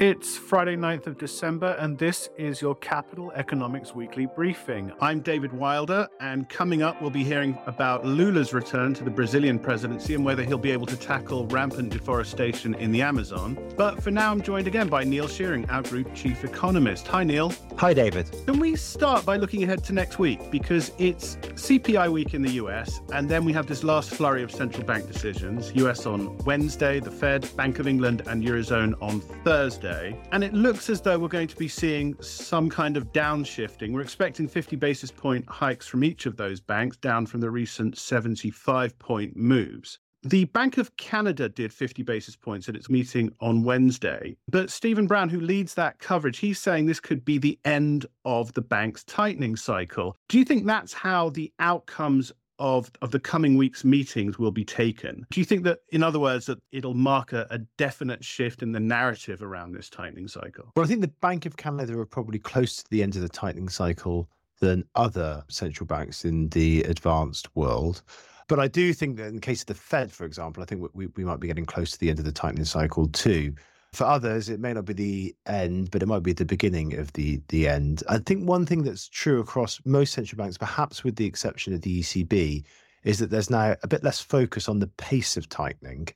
It's Friday, 9th of December, and this is your Capital Economics Weekly Briefing. I'm David Wilder, and coming up, we'll be hearing about Lula's return to the Brazilian presidency and whether he'll be able to tackle rampant deforestation in the Amazon. But for now, I'm joined again by Neil Shearing, our Group Chief Economist. Hi, Neil. Hi, David. Can we start by looking ahead to next week? Because it's CPI week in the US, and then we have this last flurry of central bank decisions US on Wednesday, the Fed, Bank of England, and Eurozone on Thursday. And it looks as though we're going to be seeing some kind of downshifting. We're expecting 50 basis point hikes from each of those banks, down from the recent 75 point moves. The Bank of Canada did 50 basis points at its meeting on Wednesday. But Stephen Brown, who leads that coverage, he's saying this could be the end of the bank's tightening cycle. Do you think that's how the outcomes of, of the coming week's meetings will be taken. Do you think that, in other words, that it'll mark a, a, definite shift in the narrative around this tightening cycle? Well, I think the Bank of Canada are probably close to the end of the tightening cycle than other central banks in the advanced world. But I do think that in the case of the Fed, for example, I think we, we might be getting close to the end of the tightening cycle too. For others, it may not be the end, but it might be the beginning of the the end. I think one thing that's true across most central banks, perhaps with the exception of the ECB, is that there's now a bit less focus on the pace of tightening,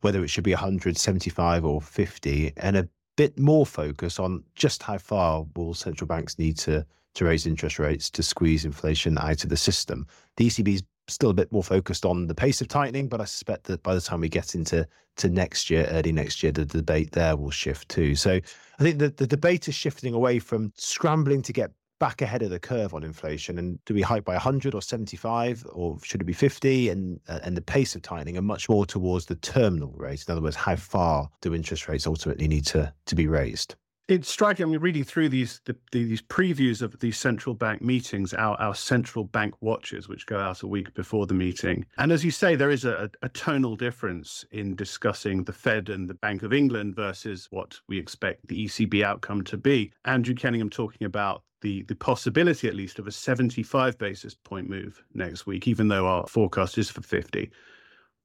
whether it should be 175 or 50, and a bit more focus on just how far will central banks need to to raise interest rates to squeeze inflation out of the system. The ECB's still a bit more focused on the pace of tightening, but I suspect that by the time we get into to next year, early next year, the debate there will shift too. So I think that the debate is shifting away from scrambling to get back ahead of the curve on inflation and do we hike by 100 or 75 or should it be 50 and uh, and the pace of tightening are much more towards the terminal rate. In other words how far do interest rates ultimately need to to be raised it's striking. I'm reading through these the, these previews of these central bank meetings, our our central bank watches, which go out a week before the meeting. And as you say, there is a, a tonal difference in discussing the Fed and the Bank of England versus what we expect the ECB outcome to be. Andrew Kenningham talking about the, the possibility, at least, of a 75 basis point move next week, even though our forecast is for 50.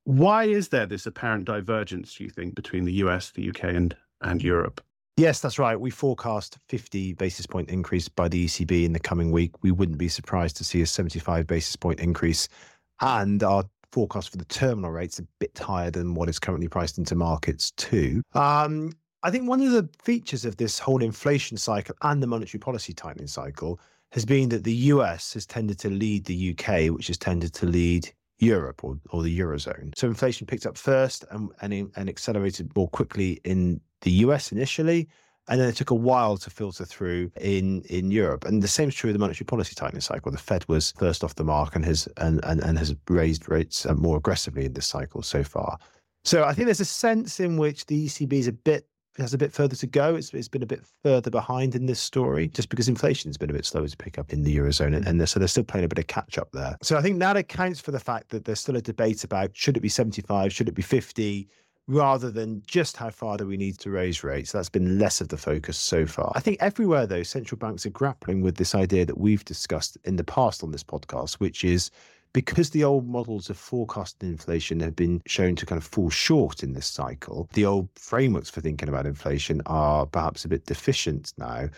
Why is there this apparent divergence, do you think, between the US, the UK, and, and Europe? Yes, that's right. We forecast 50 basis point increase by the ECB in the coming week. We wouldn't be surprised to see a 75 basis point increase. And our forecast for the terminal rate's a bit higher than what is currently priced into markets too. Um, I think one of the features of this whole inflation cycle and the monetary policy tightening cycle has been that the US has tended to lead the UK, which has tended to lead Europe or, or the Eurozone. So inflation picked up first and, and, and accelerated more quickly in the US initially, and then it took a while to filter through in in Europe. And the same is true of the monetary policy tightening cycle. The Fed was first off the mark and has and and, and has raised rates uh, more aggressively in this cycle so far. So I think there's a sense in which the ECB is a bit has a bit further to go. It's, it's been a bit further behind in this story, just because inflation's been a bit slower to pick up in the eurozone, and, and so they're still playing a bit of catch up there. So I think that accounts for the fact that there's still a debate about should it be 75, should it be 50, rather than just how far do we need to raise rates. That's been less of the focus so far. I think everywhere, though, central banks are grappling with this idea that we've discussed in the past on this podcast, which is because the old models of forecasting inflation have been shown to kind of fall short in this cycle, the old frameworks for thinking about inflation are perhaps a bit deficient now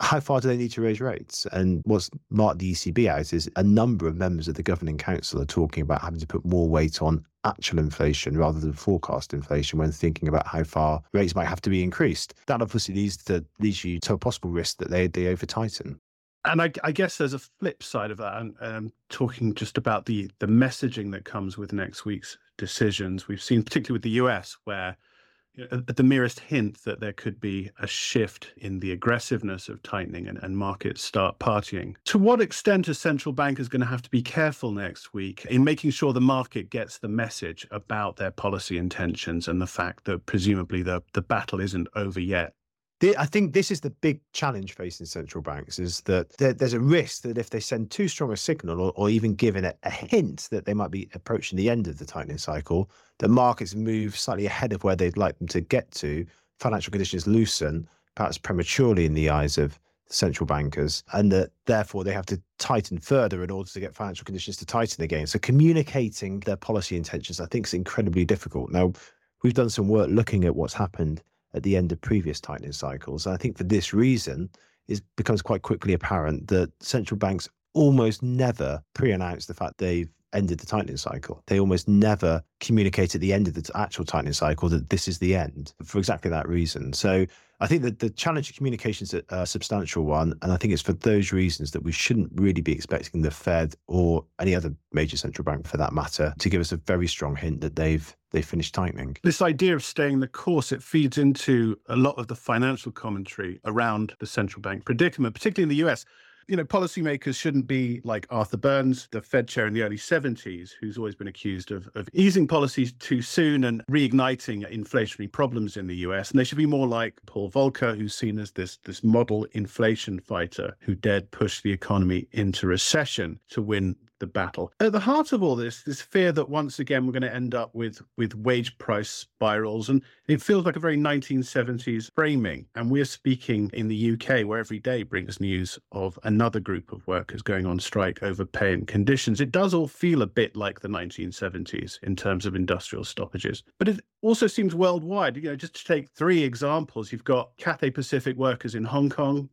how far do they need to raise rates? And what's marked the ECB out is a number of members of the governing council are talking about having to put more weight on actual inflation rather than forecast inflation when thinking about how far rates might have to be increased. That obviously leads to leads you to a possible risk that they they over tighten. And I, I, guess there's a flip side of that. And um, talking just about the the messaging that comes with next week's decisions, we've seen particularly with the US where at the merest hint that there could be a shift in the aggressiveness of tightening and, and markets start partying. To what extent are central bankers going to have to be careful next week in making sure the market gets the message about their policy intentions and the fact that presumably the, the battle isn't over yet? I think this is the big challenge facing central banks is that there's a risk that if they send too strong a signal or, or even given a, a, hint that they might be approaching the end of the tightening cycle, the markets move slightly ahead of where they'd like them to get to, financial conditions loosen, perhaps prematurely in the eyes of central bankers, and that therefore they have to tighten further in order to get financial conditions to tighten again. So communicating their policy intentions, I think, is incredibly difficult. Now, we've done some work looking at what's happened at the end of previous tightening cycles. And I think for this reason, it becomes quite quickly apparent that central banks almost never pre-announce the fact they've ended the tightening cycle. They almost never communicate at the end of the actual tightening cycle that this is the end for exactly that reason. So I think that the challenge of communication is a, substantial one. And I think it's for those reasons that we shouldn't really be expecting the Fed or any other major central bank for that matter to give us a very strong hint that they've they finished tightening. This idea of staying the course, it feeds into a lot of the financial commentary around the central bank predicament, particularly in the US you know, policymakers shouldn't be like Arthur Burns, the Fed chair in the early 70s, who's always been accused of, of easing policies too soon and reigniting inflationary problems in the US. And they should be more like Paul Volcker, who's seen as this, this model inflation fighter who dared push the economy into recession to win the battle. At the heart of all this, this fear that once again we're going to end up with with wage price spirals, and it feels like a very 1970s framing. And we're speaking in the UK, where every day brings news of another group of workers going on strike over pay and conditions. It does all feel a bit like the 1970s in terms of industrial stoppages, but it also seems worldwide. You know, just to take three examples, you've got Cathay Pacific workers in Hong Kong,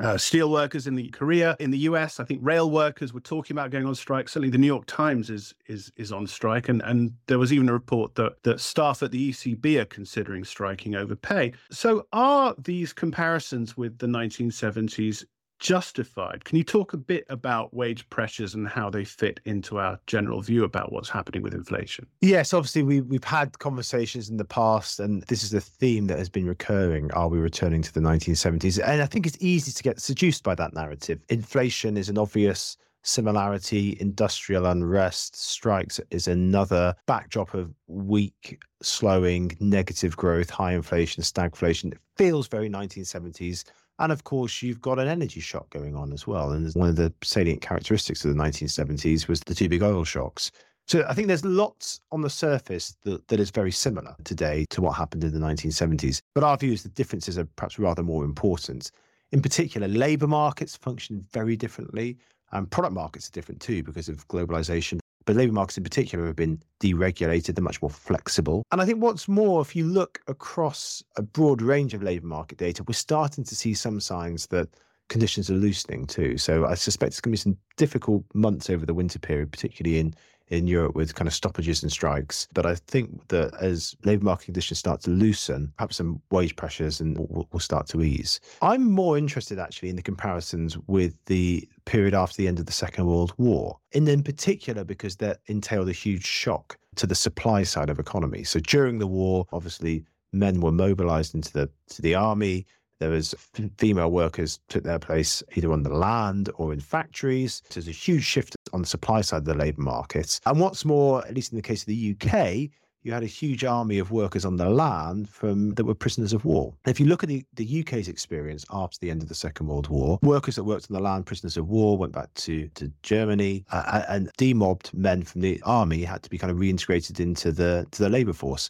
uh, steel workers in the Korea, in the US. I think rail workers were talking about going on strike. Certainly, the New York Times is is is on strike, and and there was even a report that that staff at the ECB are considering striking over pay. So, are these comparisons with the 1970s justified. Can you talk a bit about wage pressures and how they fit into our general view about what's happening with inflation? Yes, obviously we we've had conversations in the past, and this is a theme that has been recurring. Are we returning to the 1970s? And I think it's easy to get seduced by that narrative. Inflation is an obvious similarity. Industrial unrest strikes is another backdrop of weak, slowing, negative growth, high inflation, stagflation. It feels very 1970s and of course, you've got an energy shock going on as well. And one of the salient characteristics of the 1970s was the two big oil shocks. So I think there's lots on the surface that, that is very similar today to what happened in the 1970s. But our view is the differences are perhaps rather more important. In particular, labour markets function very differently, and product markets are different too because of globalization but labour markets in particular have been deregulated, they're much more flexible. And I think what's more, if you look across a broad range of labour market data, we're starting to see some signs that conditions are loosening too. So I suspect it's going to be some difficult months over the winter period, particularly in in Europe with kind of stoppages and strikes. But I think that as labour market conditions start to loosen, perhaps some wage pressures and will, will start to ease. I'm more interested actually in the comparisons with the period after the end of the Second World War, and in particular because that entailed a huge shock to the supply side of economy. So during the war, obviously men were mobilized into the to the army there was female workers took their place either on the land or in factories. So there's a huge shift on the supply side of the labour market. And what's more, at least in the case of the UK, you had a huge army of workers on the land from that were prisoners of war. If you look at the, the UK's experience after the end of the Second World War, workers that worked on the land, prisoners of war, went back to, to Germany, uh, and demobbed men from the army had to be kind of reintegrated into the to the labour force.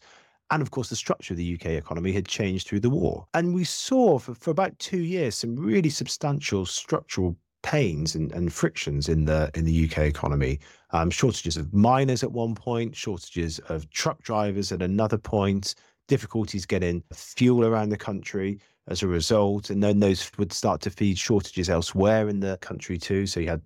And of course, the structure of the UK economy had changed through the war. And we saw for, for about two years some really substantial structural pains and, and frictions in the in the UK economy. Um, shortages of miners at one point, shortages of truck drivers at another point, difficulties getting fuel around the country as a result, and then those would start to feed shortages elsewhere in the country too. So you had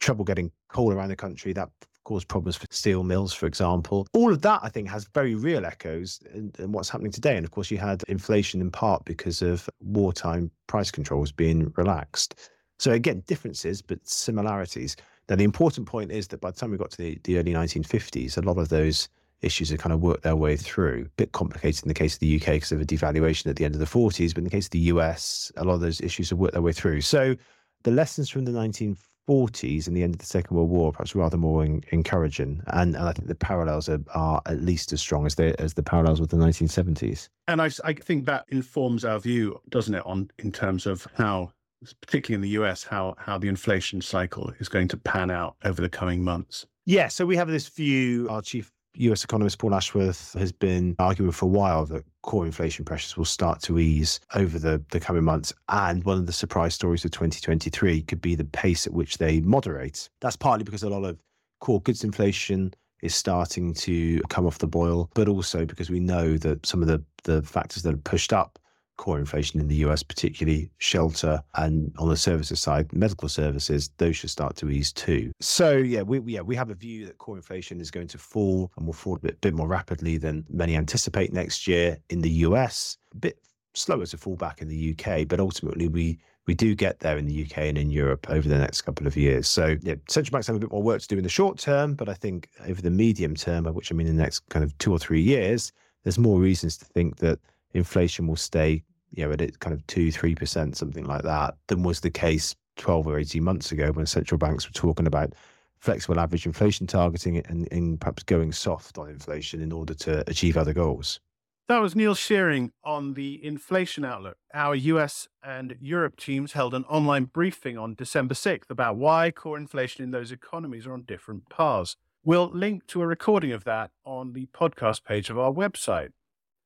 trouble getting coal around the country. That cause problems for steel mills, for example. All of that, I think, has very real echoes in, in, what's happening today. And of course, you had inflation in part because of wartime price controls being relaxed. So again, differences, but similarities. Now, the important point is that by the time we got to the, the early 1950s, a lot of those issues had kind of worked their way through. A bit complicated in the case of the UK because of a devaluation at the end of the 40s, but in the case of the US, a lot of those issues have worked their way through. So the lessons from the 1950s 40s and the end of the Second World War, perhaps rather more in, encouraging. And, and I think the parallels are, are at least as strong as, they, as the parallels with the 1970s. And I, I think that informs our view, doesn't it, on in terms of how, particularly in the US, how, how the inflation cycle is going to pan out over the coming months. Yeah, so we have this view. Our chief US economist Paul Ashworth has been arguing for a while that core inflation pressures will start to ease over the, the coming months. And one of the surprise stories of 2023 could be the pace at which they moderate. That's partly because a lot of core goods inflation is starting to come off the boil, but also because we know that some of the, the factors that have pushed up core inflation in the US, particularly shelter and on the services side, medical services, those should start to ease too. So yeah, we yeah we have a view that core inflation is going to fall and will fall a bit, bit more rapidly than many anticipate next year in the US. A bit slower to fall back in the UK, but ultimately we we do get there in the UK and in Europe over the next couple of years. So yeah, central banks have a bit more work to do in the short term, but I think over the medium term, which I mean in the next kind of two or three years, there's more reasons to think that inflation will stay, you know, at kind of two, three percent, something like that, than was the case 12 or 18 months ago when central banks were talking about flexible average inflation targeting and, and perhaps going soft on inflation in order to achieve other goals. That was Neil Shearing on the inflation outlook. Our US and Europe teams held an online briefing on December 6th about why core inflation in those economies are on different paths. We'll link to a recording of that on the podcast page of our website.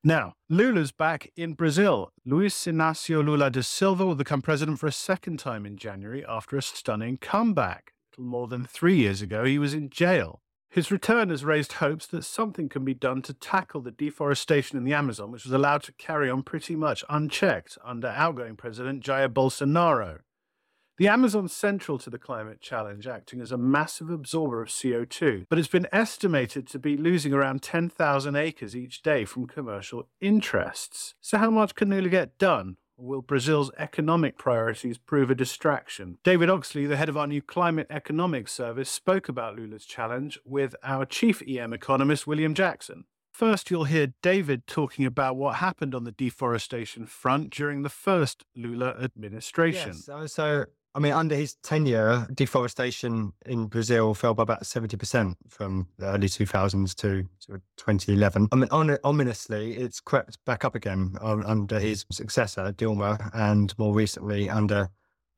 Now, Lula's back in Brazil. Luiz Inácio Lula da Silva will become president for a second time in January after a stunning comeback. little More than three years ago, he was in jail his return has raised hopes that something can be done to tackle the deforestation in the Amazon, which was allowed to carry on pretty much unchecked under outgoing President Jair Bolsonaro. The Amazon's central to the climate challenge, acting as a massive absorber of CO2, but it's been estimated to be losing around 10,000 acres each day from commercial interests. So, how much can Lula get done? Or will Brazil's economic priorities prove a distraction? David Oxley, the head of our new climate economics service, spoke about Lula's challenge with our chief EM economist, William Jackson. First, you'll hear David talking about what happened on the deforestation front during the first Lula administration. Yes, so, I mean, under his tenure, deforestation in Brazil fell by about 70% from the early 2000s to, to 2011. I mean, on, ominously, it's crept back up again um, under his successor, Dilma, and more recently under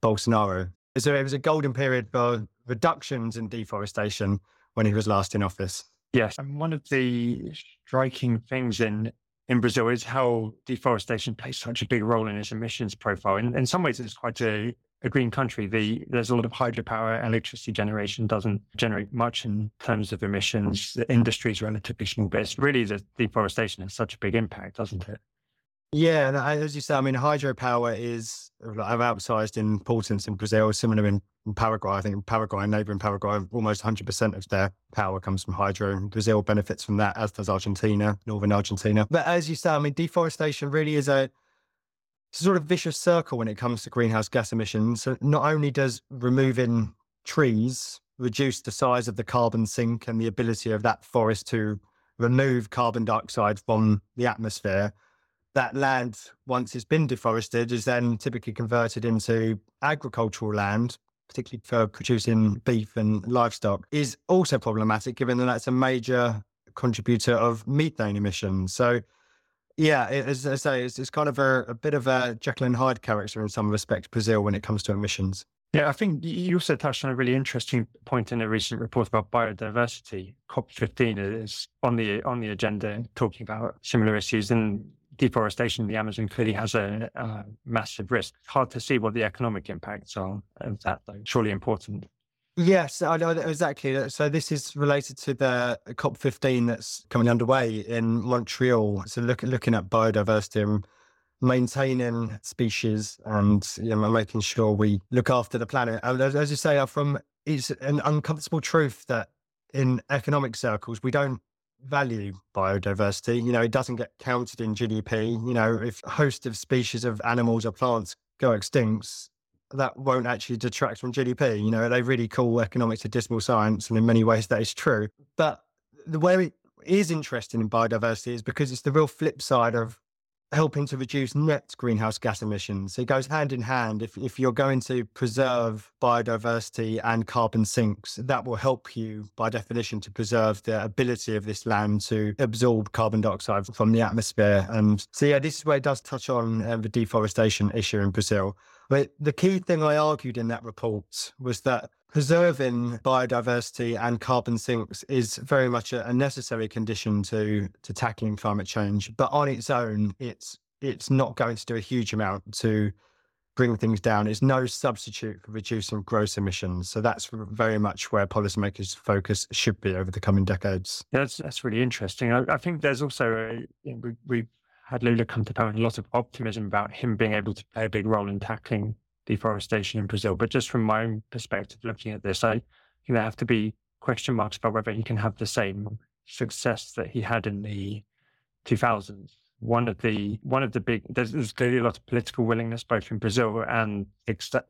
Bolsonaro. So it was a golden period for reductions in deforestation when he was last in office. Yes. And one of the striking things in in Brazil is how deforestation plays such a big role in its emissions profile. In, in some ways, it's quite a a green country, the, there's a lot of hydropower. Electricity generation doesn't generate much in terms of emissions. The industry is relatively small, but it's really the deforestation has such a big impact, doesn't it? Yeah, and as you say, I mean, hydropower is of outsized importance in Brazil, similar in, Paraguay. I think in Paraguay, neighboring Paraguay, almost 100% of their power comes from hydro. And Brazil benefits from that, as does Argentina, northern Argentina. But as you say, I mean, deforestation really is a it's a sort of vicious circle when it comes to greenhouse gas emissions. So not only does removing trees reduce the size of the carbon sink and the ability of that forest to remove carbon dioxide from the atmosphere, that land, once it's been deforested, is then typically converted into agricultural land, particularly for producing beef and livestock, is also problematic given that that's a major contributor of methane emissions. So yeah, as I say, it's, it's kind of a, a, bit of a Jekyll and Hyde character in some respects, Brazil, when it comes to emissions. Yeah, I think you also touched on a really interesting point in a recent report about biodiversity. COP15 is on the on the agenda, talking about similar issues, and deforestation in the Amazon clearly has a, a massive risk. Hard to see what the economic impacts are of that, though. Surely important. Yes, I know exactly. So this is related to the COP15 that's coming underway in Montreal. So look, looking at biodiversity and maintaining species and you know, making sure we look after the planet. And as, you say, uh, from it's an uncomfortable truth that in economic circles we don't value biodiversity. You know, it doesn't get counted in GDP. You know, if a host of species of animals or plants go extinct, that won't actually detract from GDP. You know, they really call economics a dismal science, and in many ways that is true. But the way it is interesting in biodiversity is because it's the real flip side of helping to reduce net greenhouse gas emissions. It goes hand in hand. If, if you're going to preserve biodiversity and carbon sinks, that will help you, by definition, to preserve the ability of this land to absorb carbon dioxide from the atmosphere. And so, yeah, this is where it does touch on uh, the deforestation issue in Brazil. But the key thing I argued in that report was that preserving biodiversity and carbon sinks is very much a, necessary condition to to tackling climate change. But on its own, it's it's not going to do a huge amount to bring things down is no substitute for reducing gross emissions. So that's very much where policymakers' focus should be over the coming decades. Yeah, that's that's really interesting. I, I think there's also a, we, we've had Lula come to power and a lot of optimism about him being able to play a big role in tackling deforestation in Brazil. But just from my own perspective, looking at this, I think there have to be question marks about whether he can have the same success that he had in the 2000s. One of the one of the big there's, there's clearly a lot of political willingness both in Brazil and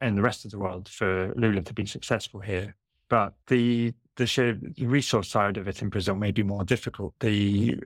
and the rest of the world for Lula to be successful here. But the the sheer resource side of it in Brazil may be more difficult. The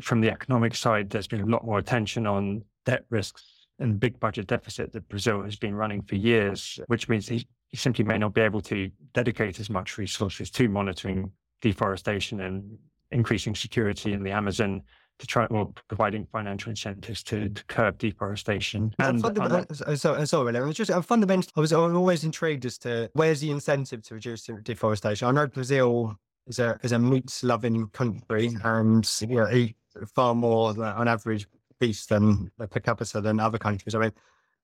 from the economic side, there's been a lot more attention on debt risks and big budget deficit that Brazil has been running for years, which means he, he simply may not be able to dedicate as much resources to monitoring deforestation and increasing security in the Amazon to try or providing financial incentives to, to curb deforestation. And, so, so, sorry, I was just uh, fundamentally, I was always intrigued as to where's the incentive to reduce deforestation. I know Brazil is a is a meat loving country and you know, eat far more uh, on average beef than per capita than other countries. I mean,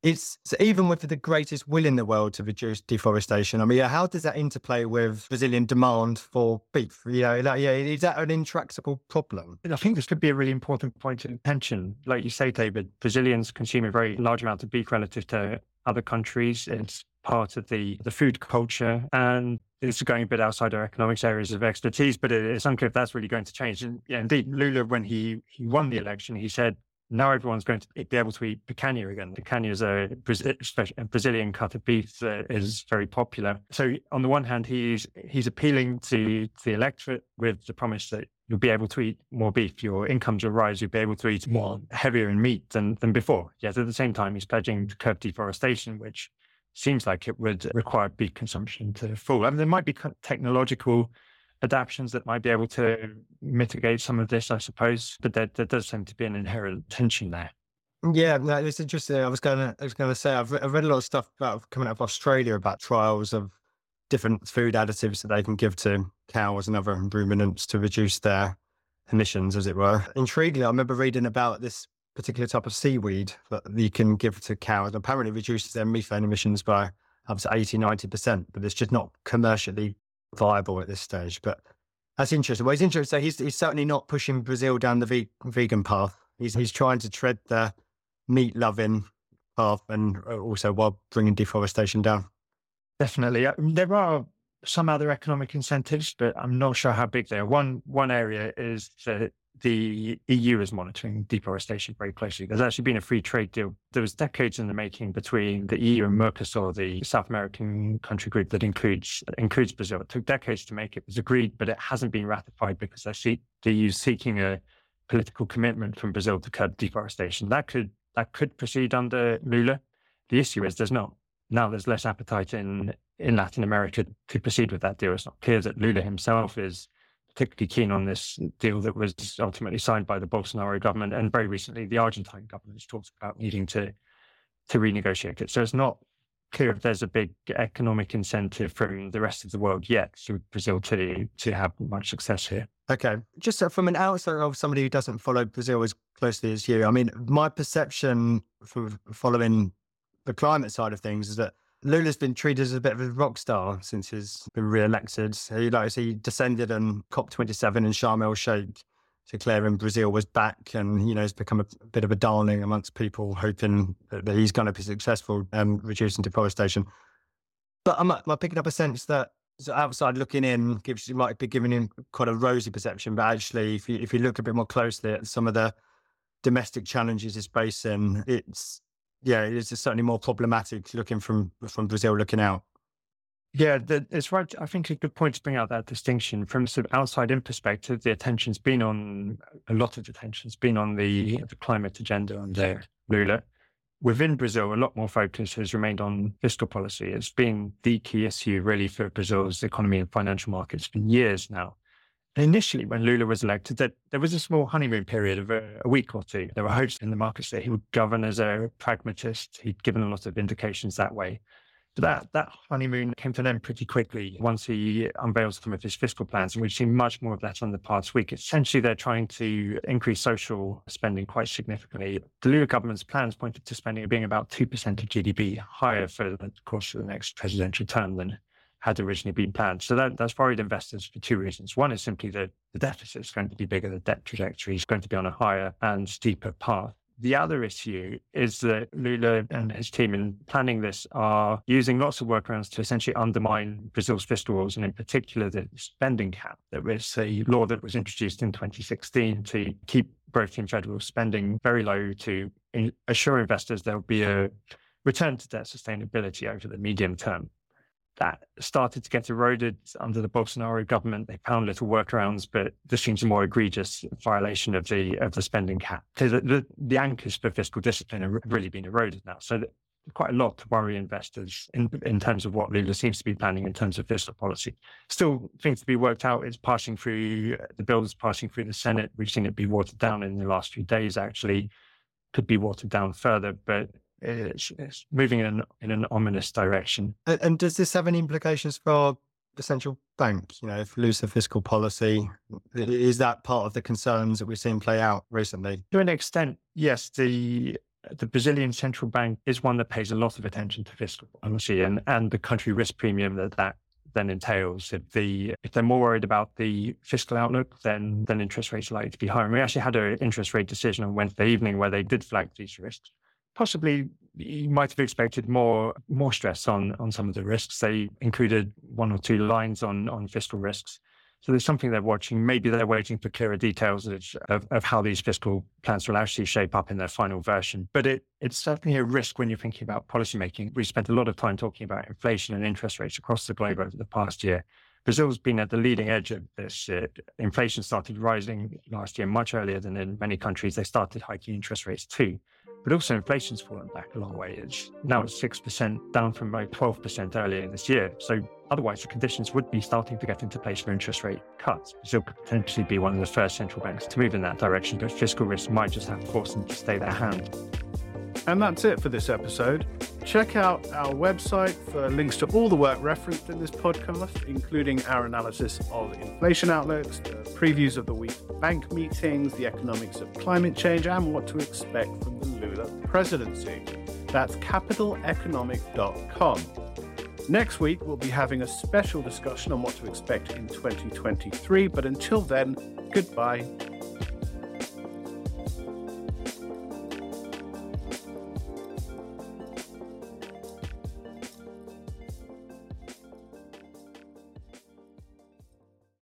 it's so even with the greatest will in the world to reduce deforestation. I mean, how does that interplay with Brazilian demand for beef? You know, like, yeah, is that an intractable problem? I think this could be a really important point of attention. Like you say, David, Brazilians consume a very large amount of beef relative to other countries. It's part of the, the food culture and it's going a bit outside our economics areas of expertise, but it's unclear if that's really going to change. And yeah, indeed, Lula, when he, he won the election, he said now everyone's going to be able to eat picanha again. Picanha is a, a Brazilian cut of beef that is very popular. So on the one hand, he's he's appealing to, to the electorate with the promise that you'll be able to eat more beef, your incomes will rise, you'll be able to eat more heavier in meat than, than before. Yet at the same time, he's pledging to curb deforestation, which seems like it would require beef consumption to fall. I mean, there might be technological adaptations that might be able to mitigate some of this, I suppose. But there, there does seem to be an inherent tension there. Yeah, no, it's interesting. I was gonna, I was gonna say, I've, I've read a lot of stuff about coming out of Australia about trials of different food additives that they can give to cows and other ruminants to reduce their emissions, as it were. Intriguingly, I remember reading about this particular type of seaweed that you can give to cows. Apparently, reduces their methane emissions by up to 80, 90%, but it's just not commercially viable at this stage. But that's interesting. Well, it's interesting. So he's, he's certainly not pushing Brazil down the ve- vegan path. He's, he's trying to tread the meat loving path and uh, also while bringing deforestation down. Definitely. There are some other economic incentives, but I'm not sure how big they are. One, one area is that the EU is monitoring deforestation very closely. There's actually been a free trade deal. There was decades in the making between the EU and Mercosur, the South American country group that includes includes Brazil. It took decades to make it. It was agreed, but it hasn't been ratified because the EU is seeking a political commitment from Brazil to curb deforestation. That could that could proceed under Lula. The issue is there's not now there's less appetite in in Latin America to proceed with that deal. It's not clear that Lula himself is particularly keen on this deal that was ultimately signed by the Bolsonaro government, and very recently the Argentine government has talked about needing to to renegotiate it. So it's not clear if there's a big economic incentive from the rest of the world yet for Brazil to to have much success here. Okay, just uh, from an outsider of somebody who doesn't follow Brazil as closely as you, I mean, my perception from following the climate side of things is that Lula's been treated as a bit of a rock star since he's been re-elected. He like he descended on COP27 in Sharm el Sheikh, declaring Brazil was back, and you know, has become a, a, bit of a darling amongst people, hoping that, he's going to be successful um, reducing deforestation. But am I, am picking up a sense that so outside looking in gives you might be giving him quite a rosy perception, but actually, if you if you look a bit more closely at some of the domestic challenges he's facing, it's yeah, it's certainly more problematic looking from from Brazil looking out. Yeah, the, it's right. I think a good point to bring out that distinction from sort of outside in perspective. The attention's been on a lot of attention's been on the the climate agenda under Lula. Within Brazil, a lot more focus has remained on fiscal policy. It's been the key issue really for Brazil's economy and financial markets for years now initially, when Lula was elected, that there was a small honeymoon period of a, a, week or two. There were hopes in the markets that he would govern as a pragmatist. He'd given a lot of indications that way. But that, that honeymoon came to an end pretty quickly once he unveiled some of his fiscal plans. And we've seen much more of that on the past week. Essentially, they're trying to increase social spending quite significantly. The Lula government's plans pointed to spending being about 2% of GDP higher for the course of the next presidential term than had originally been planned. So that, that's worried investors for two reasons. One is simply that the deficit is going to be bigger, the debt trajectory is going to be on a higher and steeper path. The other issue is that Lula and his team in planning this are using lots of workarounds to essentially undermine Brazil's fiscal rules, and in particular the spending cap. That was a law that was introduced in 2016 to keep growth in federal spending very low to assure investors there will be a return to debt sustainability over the medium term that started to get eroded under the Bolsonaro government. They found little workarounds, but this seems a more egregious violation of the of the spending cap. So the, the, the anchors for fiscal discipline have really been eroded now. So quite a lot to worry investors in in terms of what Lula seems to be planning in terms of fiscal policy. Still, things to be worked out. It's passing through uh, the bill is passing through the Senate. We've seen it be watered down in the last few days. Actually, could be watered down further, but it's, it's moving in an, in an ominous direction. And, and, does this have any implications for the central bank? You know, if looser fiscal policy, is that part of the concerns that we've seen play out recently? To an extent, yes. The the Brazilian central bank is one that pays a lot of attention to fiscal policy and, and the country risk premium that that then entails. If the if they're more worried about the fiscal outlook, then then interest rates are likely to be higher. And we actually had an interest rate decision on Wednesday evening where they did flag these risks possibly you might have expected more more stress on on some of the risks. They included one or two lines on on fiscal risks. So there's something they're watching. Maybe they're waiting for clearer details of, of, how these fiscal plans will actually shape up in their final version. But it, it's certainly a risk when you're thinking about policymaking. We spent a lot of time talking about inflation and interest rates across the globe over the past year. Brazil's been at the leading edge of this. Uh, inflation started rising last year much earlier than in many countries. They started hiking interest rates too. But also inflation's fallen back a long way. It's now at 6%, down from about 12% earlier this year. So otherwise, the conditions would be starting to get into place for interest rate cuts. Brazil could potentially be one of the first central banks to move in that direction, but fiscal risk might just have to force them to stay their hand. And that's it for this episode. Check out our website for links to all the work referenced in this podcast, including our analysis of inflation outlooks, the previews of the week's bank meetings, the economics of climate change, and what to expect from the Lula presidency. That's capitaleconomic.com. Next week, we'll be having a special discussion on what to expect in 2023. But until then, goodbye